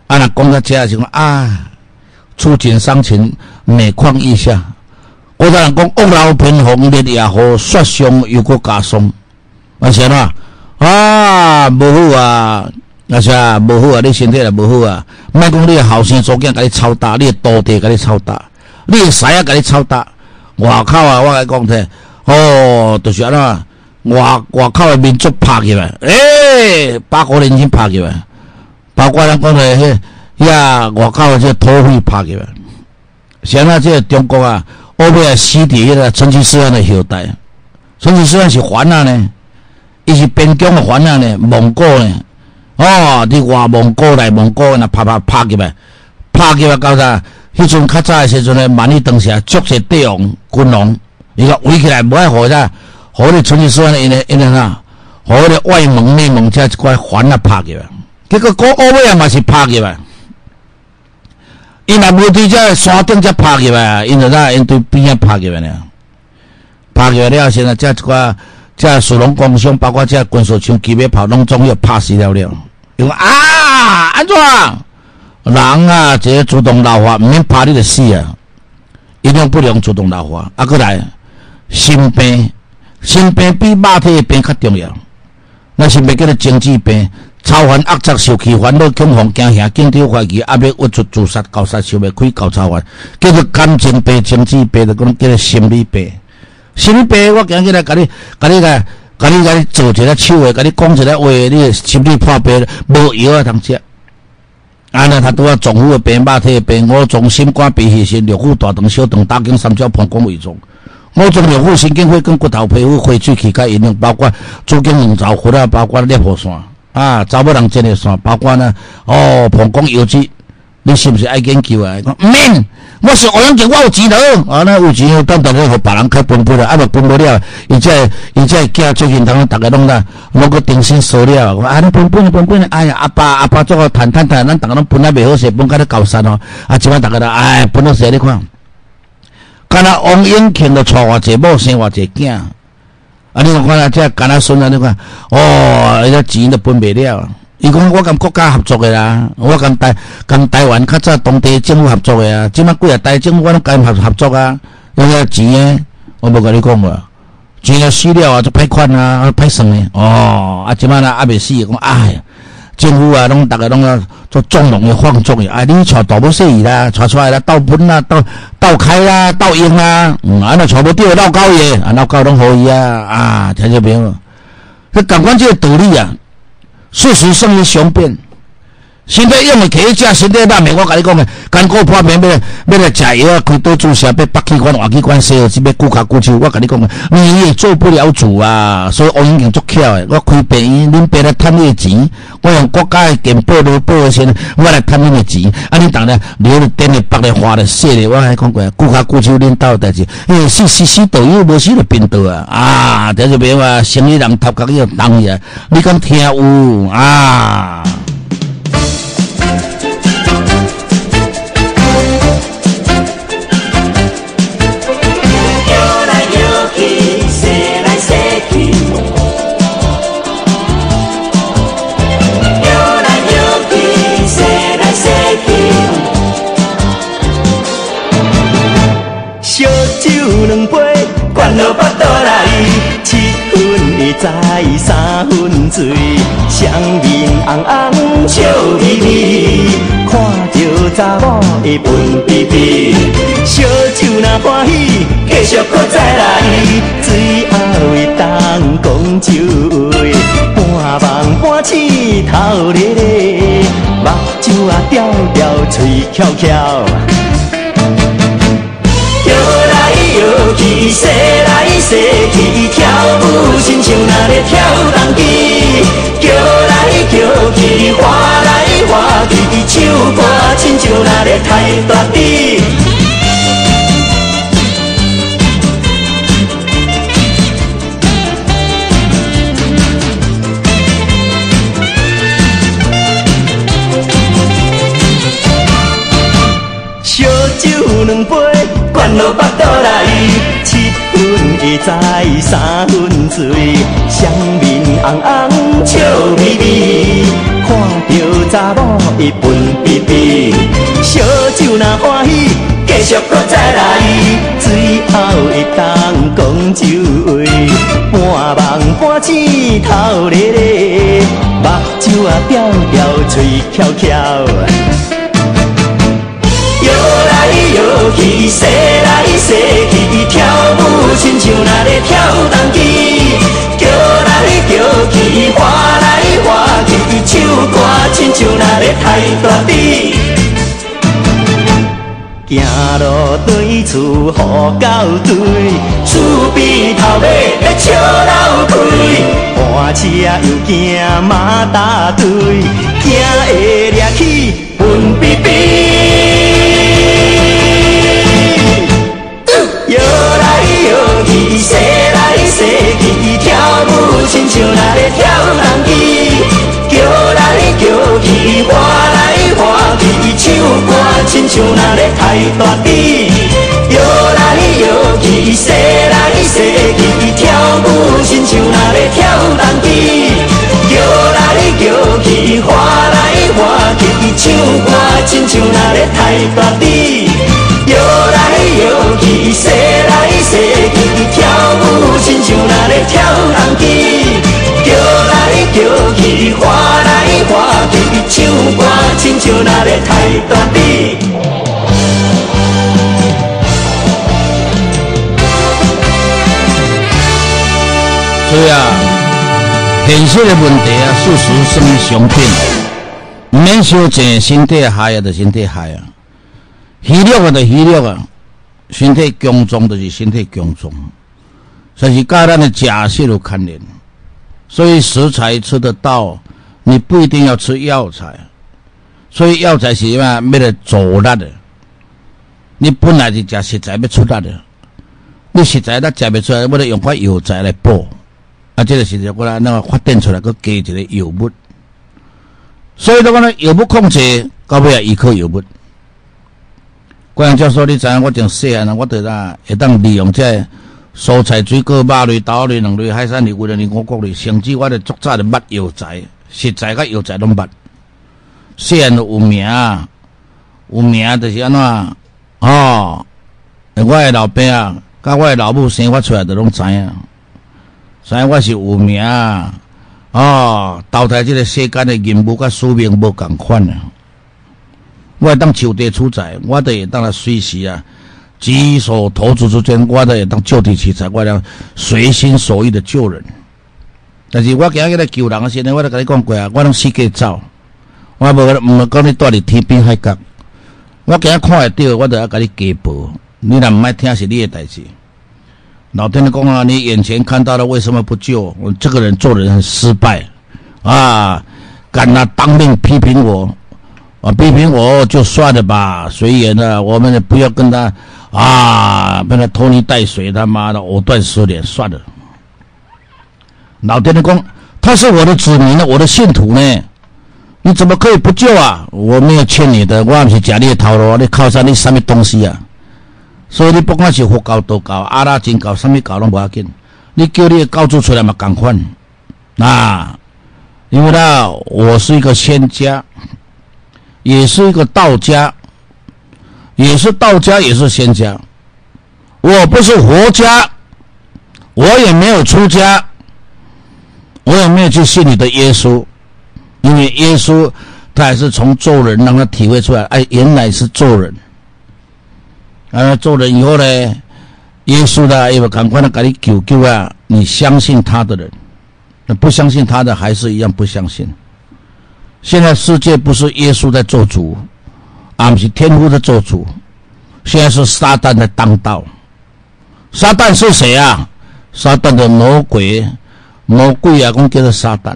啊，那讲到这时候啊，触景伤情，每况愈下。我才人讲，屋漏偏逢连夜雨，雪上又搁加霜。啊，是哪？啊，无好啊！啊是啊，无好啊！你身体也无好啊！莫讲你后生做囝，甲你操大，你土地甲你操大，你婿啊甲你操大。外口啊，我甲你讲者，哦，就是安怎？外外口的民族拍起来，诶，八国联军拍起来，包括咱讲的迄呀，外口的这土匪拍起来。现在这中国啊。后尾啊，死伫迄个成吉思汗的后代，成吉思汗是反啊呢，伊是边疆的反啊呢，蒙古呢，哦，伫外蒙古内蒙古那拍拍拍入来，拍入来到啥？迄阵较早的时阵呢，万里长城足些帝王军王，伊个围起来无爱好啥，好你成吉思汗因为因为啥？好你外蒙内蒙这一块反啊拍入来，结果个后尾也嘛是拍入来。因若无伫遮山顶才拍入来，因着哪因对边仔拍入来呢？拍入来了，现在这一寡这属龙工商，包括这军事枪、机炮，拢总要拍死了了。因为啊，安怎？人啊，这主动老化，毋免拍你就死啊！一定不能主动老化。啊，过来，心病，心病比肉体的病较重要。那心病叫做经济病，超烦恶杂，受气烦恼，恐慌惊吓，紧张怀疑，压力郁卒，自杀、搞杀，想袂开，搞超烦，叫做感情病、经济病，就讲叫做心理病。心理病，我今日来甲你，甲你来，甲你来做一个手话，甲你讲一个话，你心理破病，无药啊通食。安尼，他拄啊，脏腑的病、肉体的病，五脏、心肝、脾、肺、肾、六腑、大肠、小肠、大经、三焦、膀胱、胃脏。五脏六腑、神经、血管、骨头、皮肤、血水、气、甲营养，包括主经、两槽、骨啊，包括裂喉线啊，查某人前列腺，包括呢，哦，膀胱、腰子。你是不是爱研究啊？讲唔免，我是欧阳杰，我有钱咯。啊，那有钱，等等咧，互别人开分配了，啊，无分配了，伊这伊这囝最近当大家拢啦，拢个定薪收了。啊，你分配分配，哎呀，阿爸阿爸做个谈谈谈，咱大家拢分啊袂好势，分甲咧高山哦。啊，即摆大家都哎，分到势你看，干那王永庆都娶偌济某，生偌济囝。啊，你看啊，这干那孙啊，你看，哦，伊个钱都分袂了。伊讲我跟国家合作的啦，我跟台跟台湾较早当地政府合作的啊，即马几啊台政府我拢跟合合作啊，那个钱诶，我无甲你讲无，钱啊死了啊，就歹款啊，歹算诶，哦，啊即马呢还未死，讲哎，政府啊，拢逐个拢啊做纵容的放纵诶，啊你带大部细啦，查出来啦，倒本啦，倒倒开啦，倒用啦，嗯，啊那全部丢闹高爷，啊闹高拢可以啊，啊听见没有？这感官这个道理啊。事实胜于雄辩。现在用的企食，现在那面我甲你讲的，干果破面要要来吃药啊，开刀注射，要拔器官、换器官、洗耳机，要骨卡骨手，我甲你讲的，你也做不了主啊。所以我已经足巧的，我开病院，恁爸来赚你的钱，我用国家的健保的钱，我来赚恁的钱。啊，你当然留了电的、白的、花的、血的，我还讲过，骨卡骨手恁斗代志，因为死死死都有，无死就病倒啊。啊，这就别话生意人头壳要当呀，你讲听有啊？分会知三分醉，双面红红笑眯眯，看着查某会笨逼逼，烧酒若欢喜，继续搁再来，最后会当讲酒话，半梦半醒头咧咧，目睭啊吊吊，嘴翘翘。摇起，踅来踅去，跳舞亲像那咧跳动机，叫来叫去，划来划去，唱歌亲像那咧太大滴。烧酒两杯。落腹肚内，七分会知三分醉，双面红红笑眯眯，看着查某会笨逼逼，烧酒若欢喜，继续搁再来，最后会当讲酒话，半梦半醒头咧咧，目睭啊吊吊，嘴翘翘。摇去，踅来踅去，跳舞亲像那咧跳动机，叫来叫去，划来划去，唱歌亲像那咧太大滴。行路对厝好狗对，厝边头尾咧笑流开，换车又惊马大队，惊会掠去笨逼逼。亲像那咧跳人机，叫来叫去，划来划去，唱歌亲像那咧抬大滴，摇来摇去，踅来踅去，跳舞亲像那咧跳人机，叫来叫去，划来划去，唱歌亲像那咧抬大滴。摇来摇去，踅来踅去，跳。机，叫来叫去，花来花去，唱歌亲像那咧太大比。所以啊，现实的问题啊，事实胜相变，免小钱，身体害啊，就身体害啊，虚弱啊，就虚弱啊，身体强壮就是身体强壮，这是跟咱的假设有关联。所以食材吃得到，你不一定要吃药材。所以药材是嘛，为了做力的。你本来就食食材要出力的，你食材那食不出来，我得用块药材来补。啊，这个是就过来那个发电出来，佮加一个药物，所以的话呢，药物控制到尾也依靠药物。关教授，你知影我从细汉啊，我得啦会当利用这蔬菜、水果、肉类、豆类、两类、海产类、为了你五谷类，甚至我的作早的捌药材、食材甲药材拢捌。细汉有名，有名就是安怎哦？我的老爸啊，甲我的老母生我出来，都拢知影。所以我是有名啊！哦，投胎这个世间的任务甲使命无共款啊！我当就地取材，我都会当来随时啊，举手投足之间，我都会当就地取材，我当随心所欲的救人。但是我今日来救人的时候，我都跟你讲过啊，我拢四界走，我无毋讲你住伫天边海角。我今日看会到，我都要甲你加报。你若毋爱听，是你的代志。老天的公啊，你眼前看到了，为什么不救？我这个人做人很失败啊！敢拿当面批评我，啊，批评我就算了吧，随缘了。我们不要跟他啊，跟他拖泥带水，他妈的藕断丝连，算了。老天的公，他是我的子民呢，我的信徒呢，你怎么可以不救啊？我没有欠你的，我不是假你的头路，你靠山你什么东西啊？所以你不管是佛教、道教、阿拉金教，什么教拢无要紧。你叫你的教主出来嘛，赶快啊！因为呢，我是一个仙家，也是一个道家，也是道家，也是仙家。我不是佛家，我也没有出家，我也没有去信你的耶稣，因为耶稣他也是从做人让他体会出来，哎，原来是做人。啊，做人以后呢，耶稣呢，又赶快的给你救救啊！你相信他的人，那不相信他的还是一样不相信。现在世界不是耶稣在做主，而是天父在做主。现在是撒旦在当道。撒旦是谁啊？撒旦的魔鬼，魔鬼啊，讲叫做撒旦。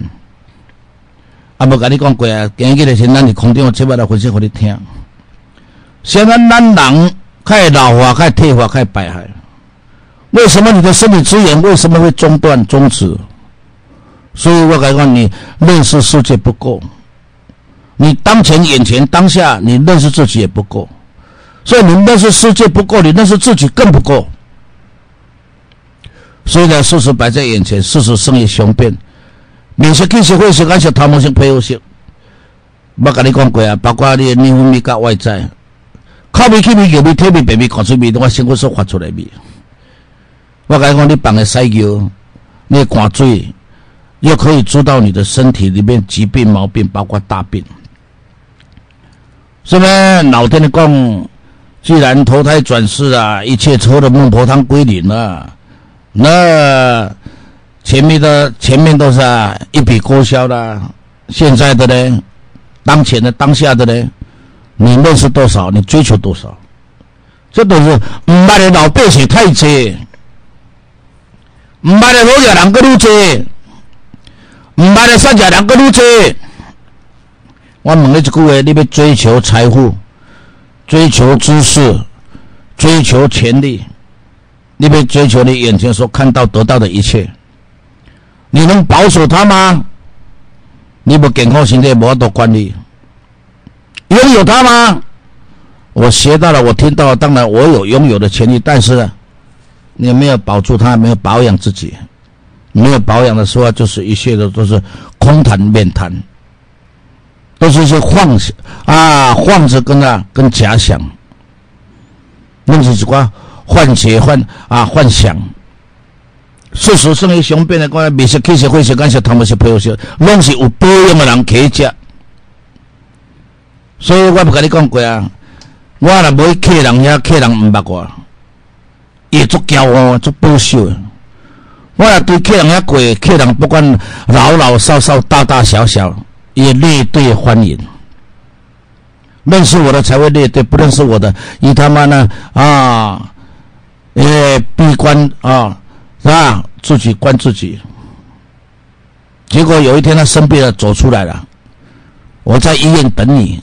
啊，无跟你讲过啊，今日的是咱是空中切不来分析给你听。现在咱人。开老化，开退化，开白害。为什么你的身体资源为什么会中断、终止？所以我感觉你认识世界不够，你当前、眼前、当下，你认识自己也不够。所以你认识世界不够，你认识自己更不够。所以呢，事实摆在眼前，事实胜于雄辩。面色、气色、会色、感受、头毛色、皮肤色，我跟你讲过啊，包括你的内分泌跟外在。靠味、气味、油味、体味、白味、口水味，都我生活所发出来味。我跟你讲，你放个西药，你挂嘴，又可以知道你的身体里面疾病毛病，包括大病。是么老天的讲，既然投胎转世啊，一切抽的孟婆汤归零了，那前面的前面都是啊一笔勾销的，现在的呢，当前的当下的呢？你认识多少？你追求多少？这都是唔捌的老百姓太济，唔捌的老家人个愈济，唔捌的善家人个愈济。我问你一句话：你要追求财富、追求知识、追求权利，你要追求你眼前所看到得到的一切，你能保守它吗？你不健康身体，无法度管理。拥有它吗？我学到了，我听到了。当然，我有拥有的权利，但是你没有保住它，没有保养自己，没有保养的时候，就是一切的都是空谈、面谈，都是一些幻想啊，幻着跟啊，跟假想，那是一个？幻觉、幻啊，幻想。事实胜于雄辩的，讲美食、气食、会食、干食、汤姆食、配食，拢是有保养的人可以食。所以我不跟你讲过啊，我若无客人遐，客人毋捌我，也足骄傲、足保守。我若对客人遐过，客人不管老老少少、大大小小，也列队欢迎。认识我的才会列队，不认识我的，你他妈呢啊！呃，闭关啊，是吧？自己关自己。结果有一天他生病了，走出来了。我在医院等你，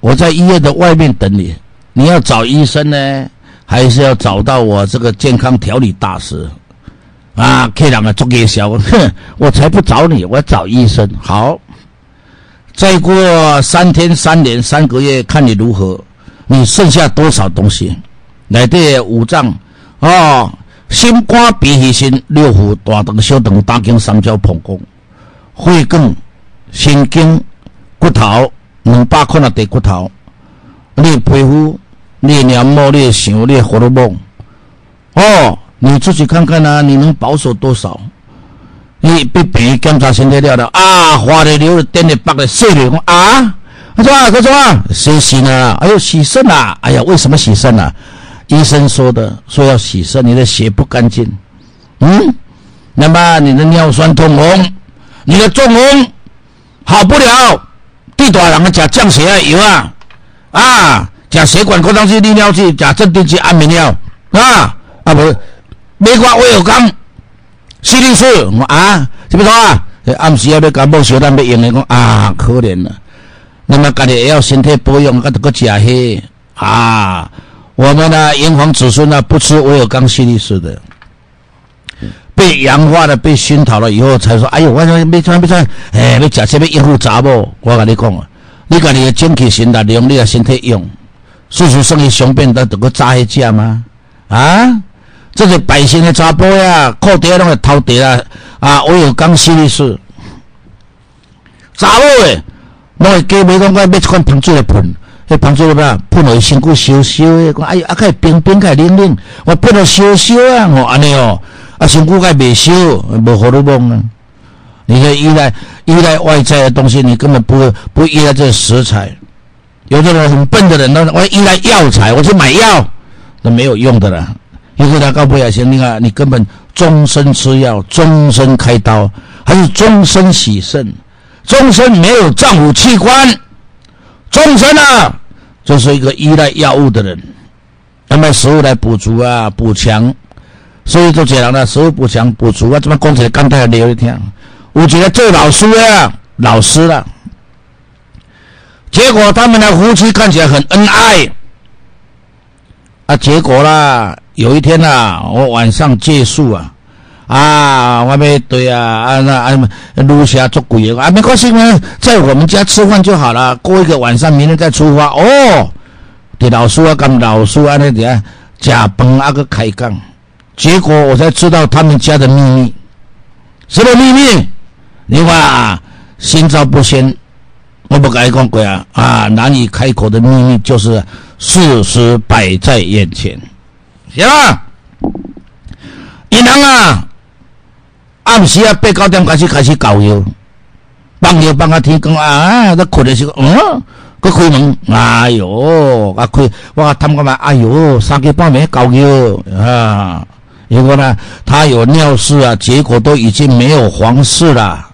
我在医院的外面等你。你要找医生呢，还是要找到我这个健康调理大师？啊，客人啊，做夜宵，哼，我才不找你，我要找医生。好，再过三天、三年、三个月，看你如何，你剩下多少东西？来的五脏。哦，心肝脾气心六腑大肠小肠胆经三焦膀胱肺更神经骨头两百块的骨头，你皮肤你黏膜你想你活络梦哦，你自己看看啊，你能保守多少？你被病检查身体了了啊，花的流的点的白的血的啊，他说啊，他说啊谁洗呢？哎呦洗肾啊！哎呀，为什么洗肾啊？医生说的，说要洗肾，你的血不干净，嗯，那么你的尿酸通红，你的中风好不了，地大人吃降血压油啊，啊，吃血管扩张剂、利尿剂、吃镇定剂、安眠药啊，啊不是，美国威尔刚，西力士，我啊，怎么说啊？暗时要要感冒小蛋要用的，讲啊，可怜了，那么家己也要身体保养，个得个吃些啊。我们呢，炎黄子孙呢，不吃威尔刚西力士的，被氧化了，被熏陶了以后，才说：“哎呦，我说没穿没穿，哎，要吃什么应付杂不？”我跟你讲啊，你家你的精气神力量，你的身体用，事实上于雄辩得得个炸一架吗？啊，这些百姓的查甫呀，靠爹拢会偷爹啊！啊，威尔刚西力士，查某诶，拢会加买讲我买一款喷水来喷。迄帮助了吧？喷落身躯烧烧的，讲哎呀，啊，开冰冰开冷冷，我喷落烧烧啊！我安尼哦，啊，身躯开未烧，无荷尔蒙呢？你看依赖依赖外在的东西，你根本不不依赖这个食材。有的人很笨的人，那我依赖药材，我去买药，那没有用的了。有个人告不雅行，你看你根本终身吃药，终身开刀，还是终身洗肾，终身没有脏腑器官，终身啊！就是一个依赖药物的人，要买食物来补足啊，补强。所以做这人呢，食物补强补足啊，怎么讲起来刚才聊一天，我觉得做老师啊，老师了。结果他们的夫妻看起来很恩爱，啊，结果啦，有一天呐，我晚上借宿啊。啊，外面对啊，啊那啊录下做鬼啊，没关系嘛，在我们家吃饭就好了。过一个晚上，明天再出发。哦，对老叔啊，跟老叔啊那点假崩那个开杠，结果我才知道他们家的秘密。什么秘密？你看，心照不宣，我不敢讲鬼啊啊，难以开口的秘密就是事实摆在眼前，行吧？银行啊！暗时啊，八九点开始开始搞药，放药放到天光啊！都困的时候，嗯，佮开门，哎哟，啊开，我他们干嘛，哎哟，三更半夜搞药啊！结果呢，他有尿事啊，结果都已经没有黄氏了。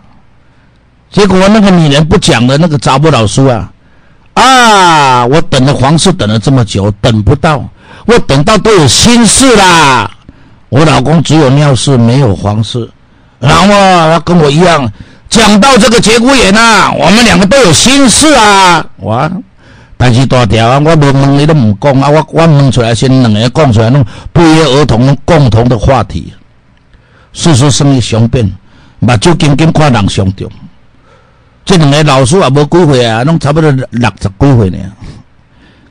结果那个女人不讲的那个查不老叔啊，啊，我等了黄氏等了这么久，等不到，我等到都有心事啦。我老公只有尿事，没有黄事。然后他跟我一样，讲到这个节骨眼呐，我们两个都有心事啊。我，但是大条啊，我无问你都唔讲啊，我我问出来先两个讲出来，弄不约而同共同的话题。事实胜于雄辩，目睭紧紧看人相中。这两个老师也无几岁啊，拢差不多六十几岁呢。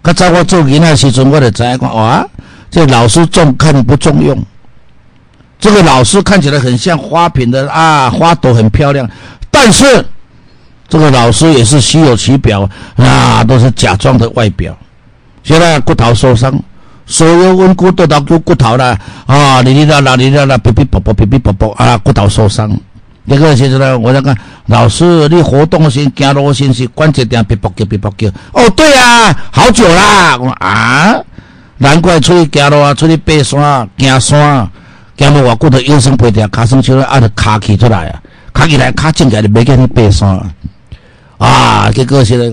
较早我做囡仔时阵，我就知影讲哇，这老师重看不重用。这个老师看起来很像花瓶的啊，花朵很漂亮，但是这个老师也是虚有其表啊，都是假装的外表。现在骨头受伤，所有稳固都到骨骨头了啊！你你啦啦你啦啦，哔哔啵啵哔哔啵啵啊，骨头受伤。那个时候呢，我在看老师，你活动先走路先是关节点别不叫别不叫。哦，对啊，好久啦！我啊，难怪出去走路啊，出去爬山、行山，行到我骨头腰酸背痛，卡生出来啊，就卡起出来啊，卡起来卡正起来，没给你爬山啊。这个现在，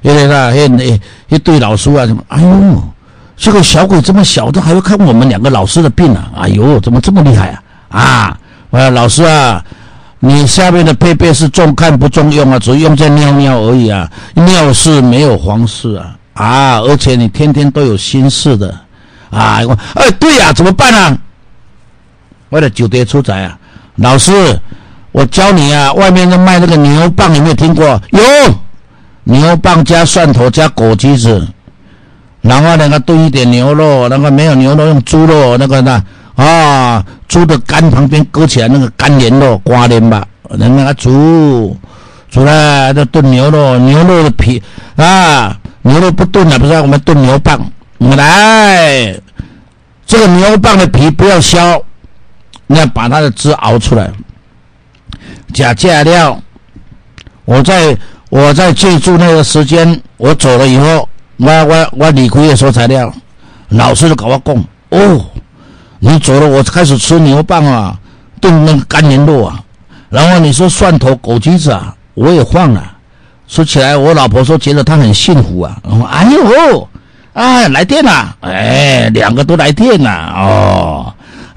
因为那那那一对老师啊，什么，哎呦，这个小鬼这么小，都还会看我们两个老师的病啊！哎呦，怎么这么厉害啊？啊，我老师啊。你下面的配备是重看不重用啊，只用在尿尿而已啊，尿事没有黄事啊啊！而且你天天都有心事的啊！我哎，对呀，怎么办呢？为了酒店出宅啊，老师，我教你啊，外面在卖那个牛蒡，有没有听过？有，牛蒡加蒜头加枸杞子，然后那个炖一点牛肉，那个没有牛肉用猪肉那个呢？啊，猪的肝旁边割起来那个肝连肉刮连吧，那个煮煮了那炖牛肉，牛肉的皮啊，牛肉不炖了，不是我们炖牛蒡。来，这个牛蒡的皮不要削，你要把它的汁熬出来。加酱料，我在我在借住那个时间，我走了以后，我我我离开的时候材料，老师就跟我讲哦。你走了，我开始吃牛蒡啊，炖那个干年肉啊，然后你说蒜头、枸杞子啊，我也换了。说起来，我老婆说觉得她很幸福啊。然后哎呦，哎来电了，哎两个都来电了哦。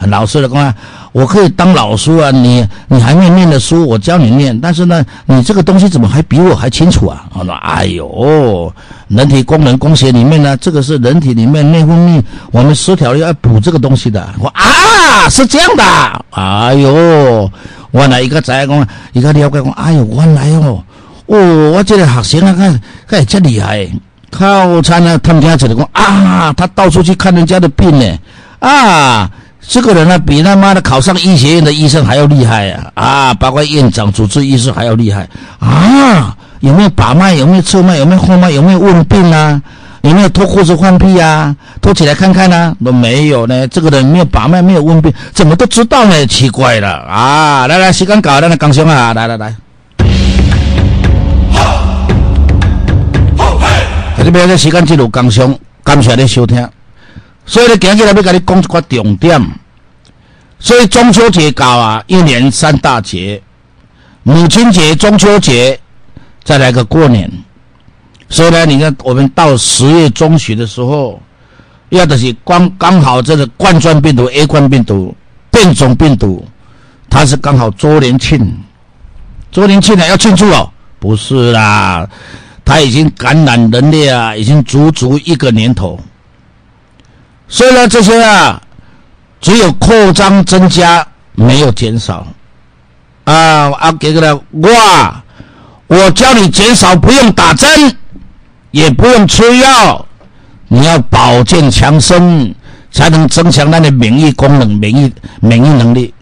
老师的讲。我可以当老师啊，你你还没念的书，我教你念。但是呢，你这个东西怎么还比我还清楚啊？我说，哎呦，人体功能工学里面呢，这个是人体里面内分泌，我们失调要补这个东西的。我啊，是这样的。哎呦，我来一个仔讲，一个了解讲，哎呦，原来哦，哦，我这个学生啊，看看这厉害，靠餐呢，他们家这里讲啊，他到处去看人家的病呢，啊。这个人呢，比他妈的考上医学院的医生还要厉害呀！啊，包括院长、主治医师还要厉害啊！有没有把脉？有没有测脉？有没有号脉？有没有问病啊？有没有脱裤子换屁啊？脱起来看看呢？都没有呢。这个人没有把脉，没有问病，怎么都知道呢？奇怪了啊！来来，时间搞，来来，刚兄啊，来来来，在这边的时间记录，刚兄，感谢你收听。所以呢，今日来要跟你讲一个重点。所以中秋节搞啊，一年三大节：母亲节、中秋节，再来个过年。所以呢，你看我们到十月中旬的时候，要的是刚刚好这个冠状病毒 A 冠病毒变种病毒，它是刚好周年庆。周年庆呢要庆祝哦，不是啦，它已经感染人类啊，已经足足一个年头。所以呢，这些啊，只有扩张增加，没有减少。啊啊，给个了哇！我教你减少，不用打针，也不用吃药，你要保健强身，才能增强那的免疫功能、免疫免疫能力。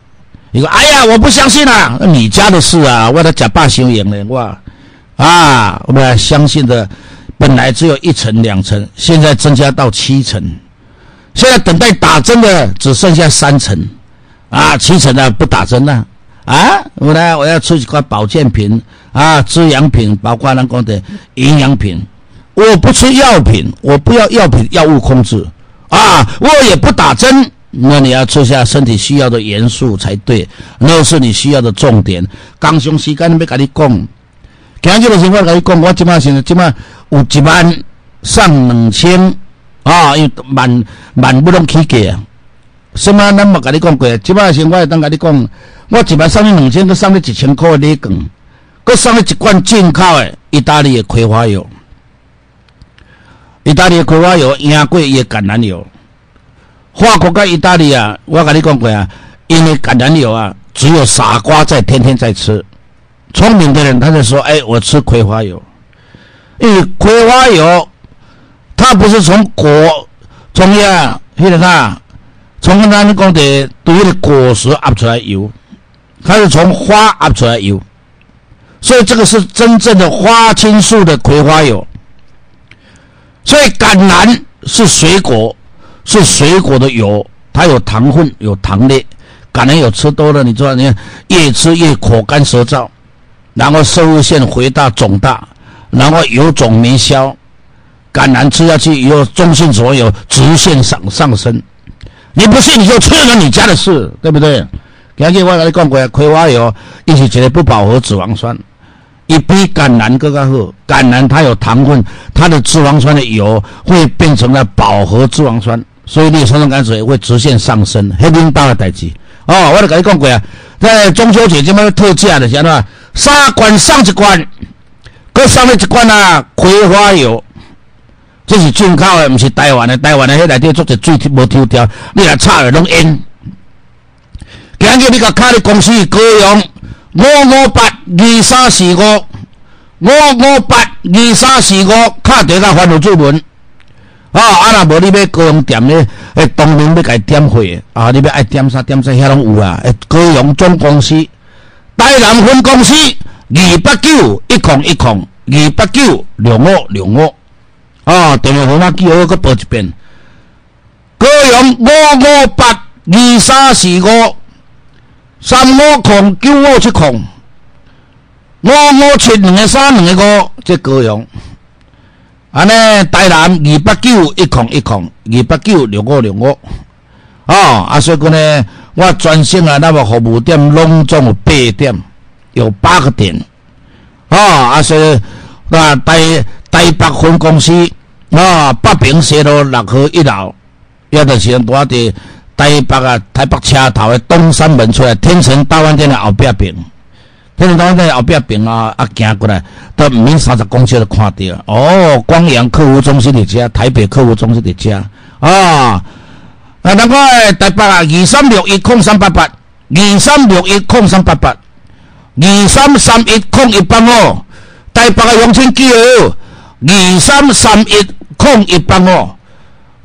你说，哎呀，我不相信啊，你家的事啊，我的假爸修养的哇啊，我们相信的，本来只有一层两层，现在增加到七层。现在等待打针的只剩下三成，啊，七成的不打针了，啊，我呢，我要吃几块保健品。啊，滋养品，包括那个的营养品，我不吃药品，我不要药品，药物控制，啊，我也不打针，那你要吃下身体需要的元素才对，那是你需要的重点。刚上时间没跟你讲，今日的情况跟你讲，我今麦现在今麦有一万上两千。啊，因为万万不拢起价啊！什么？咱冇甲你讲过，即摆先我会当甲你讲，我一摆送你两千，佮送你一千块的礼券，佮送你一罐进口的意大利的葵花油，意大利的葵花油赢过伊的橄榄油。法国佮意大利啊，我甲你讲过啊，因为橄榄油啊，只有傻瓜在天天在吃，聪明的人他就说：哎，我吃葵花油，因为葵花油。它不是从果从呀，迄个啥，从咱讲的对迄个果实压出来油，它是从花压出来油，所以这个是真正的花青素的葵花油。所以橄榄是水果，是水果的油，它有糖分，有糖类。橄榄油吃多了，你知道，你看越吃越口干舌燥，然后射物腺肥大肿大，然后油肿没消。橄榄吃下去以后，中性所有直线上上升。你不信你就吃了你家的事，对不对？今日我跟你讲过，葵花油一起觉得不饱和脂肪酸，一比橄榄更加好。橄榄它有糖分，它的脂肪酸的油会变成了饱和脂肪酸，所以你三酸甘水会直线上升，很大的代志。哦，我都跟你讲过啊，在中秋节这么特价的，晓得吧？三罐上一罐，各上了一罐啊，葵花油，这是进口的，不是台湾的。台湾的迄内底做只水无抽条，你来炒的拢烟。今日你甲卡的公司高阳五五八二三四五五五八二三四五，卡底甲发落注文。啊，啊若无你要高阳店咧，诶，当然要甲伊点货啊！你要爱点啥点啥，遐拢有啊！诶，高阳总公司、台南分公司二八九一空一空二八九六五六五啊！电话号码记好，我报一遍。高阳五五八二三四五。三五空九五七空，五五七两个三两个五，这高阳。安尼台南二八九一空一空，二八九六五六五。哦，啊，所以讲呢，我专省啊，那么服务点拢总有八点，有八个点。哦，啊，所以那台台北分公司啊，北平西路六号一楼，也就是多伫。台北啊，台北车头的东山门出来，天成大饭店的后壁边，天成大饭店的后壁边啊，啊行过来，到唔免三十公尺就看到。哦，光阳客服中心的家，台北客服中心的家啊。啊，那个台北啊，二三六一空三八八，二三六一空三八八，二三三一空一八五，台北的永清记哦，二三三一空一八五，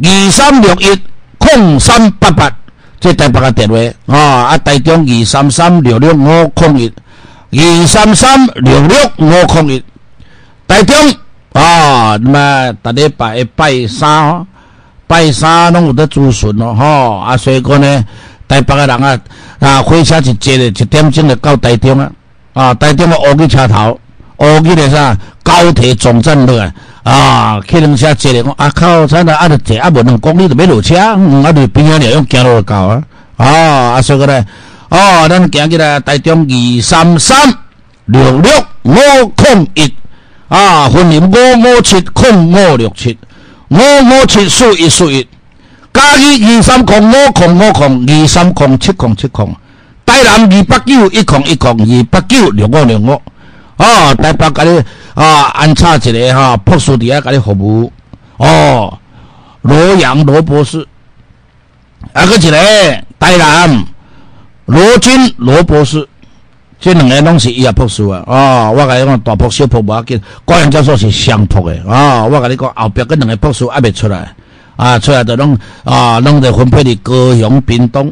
二三六一。空三八八，这台北个电话啊！啊，台中二三三六六五空一，二三三六六五空一，台中啊，那么大礼拜拜三，拜三拢有得咨询咯，吼！啊，所以讲呢，台北个人啊，啊，火车一坐咧，一点钟就到台中啊！啊，台中个乌鸡车头，乌鸡咧啥？高铁总站落来。啊，客人车坐咧，我啊靠，真的啊，着坐啊，无两公里就要落车，嗯，啊，就边仔了用行路就到啊。啊，啊，所以个咧，哦，咱行起来，台中二三三六六五空一，啊，分零五五七空五六七，五五七数一数一，加一二三空五空五空二三空七空七空，台南二八九一空一空二八九六五六五，啊，台北甲你。啊，安插一个哈，博士底下给你服务哦。罗阳罗博士，啊个一个台南罗军罗博士，这两个拢是医学博士啊。哦，我跟你讲，大朴小朴无要紧，高阳教授是相博的啊。我跟你讲，后壁个两个博士还没出来啊，出来就拢啊，拢在分配伫高雄、屏东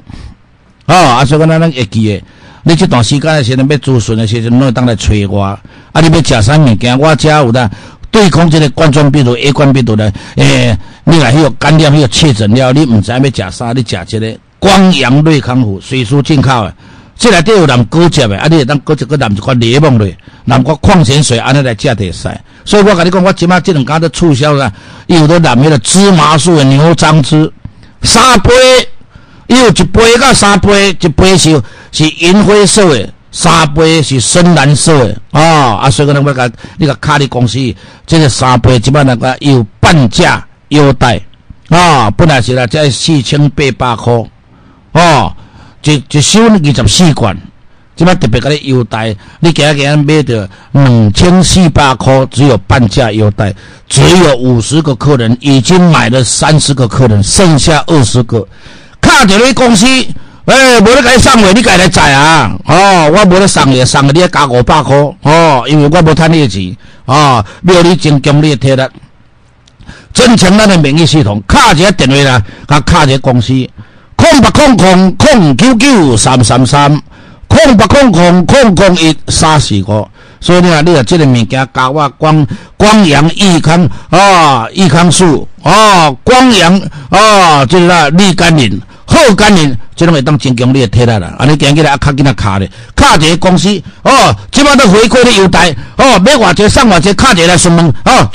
啊。啊，所以讲咱咱会记的。你这段时间的时阵要咨询的时阵，拢会当来催我。啊，你要食啥物件？我遮有呾对抗这个冠状病毒、A 冠病毒的。诶，你来迄个感染、迄个确诊了，你毋知要食啥？你食这个光阳瑞康复，随书进口的。这内底有南果汁的，啊，你会当果汁，搁南一款柠檬类，南瓜矿泉水，安尼来食会使。所以我甲你讲，我即马这两家都促销啦，有的南面的芝麻素的牛樟汁，三杯。伊有一杯到三杯，一杯是是银灰色的，三杯是深蓝色的啊！啊，所以讲，我甲你个卡利公司，这个三杯即摆那个有半价优待啊！本来是啦，才四千八百块哦，一一收二十四罐，即摆特别甲你优待，你今日买着两千四百块，只有半价优待，只有五十个客人已经买了三十个客人，剩下二十个。卡着你公司，诶，无咧甲你送货，你家来载啊？哦，我无咧送货，送你加五百块。哦，因为我无趁你的钱。哦，要你增强你的体力，增强咱的免疫系统。卡一个电话啦，甲卡一个公司，空八空空空九九三三三，空八空空空空一三四五，所以你啊，你啊，这个物件加我光光阳益康啊，益康素啊，光阳啊，这个利甘宁、好甘宁，这拢会当增强你的体力啦。安尼行起来啊，较紧啊卡咧，卡一个公司哦，即摆都回馈你优待哦，买偌济送偌济，卡一个来询问哦。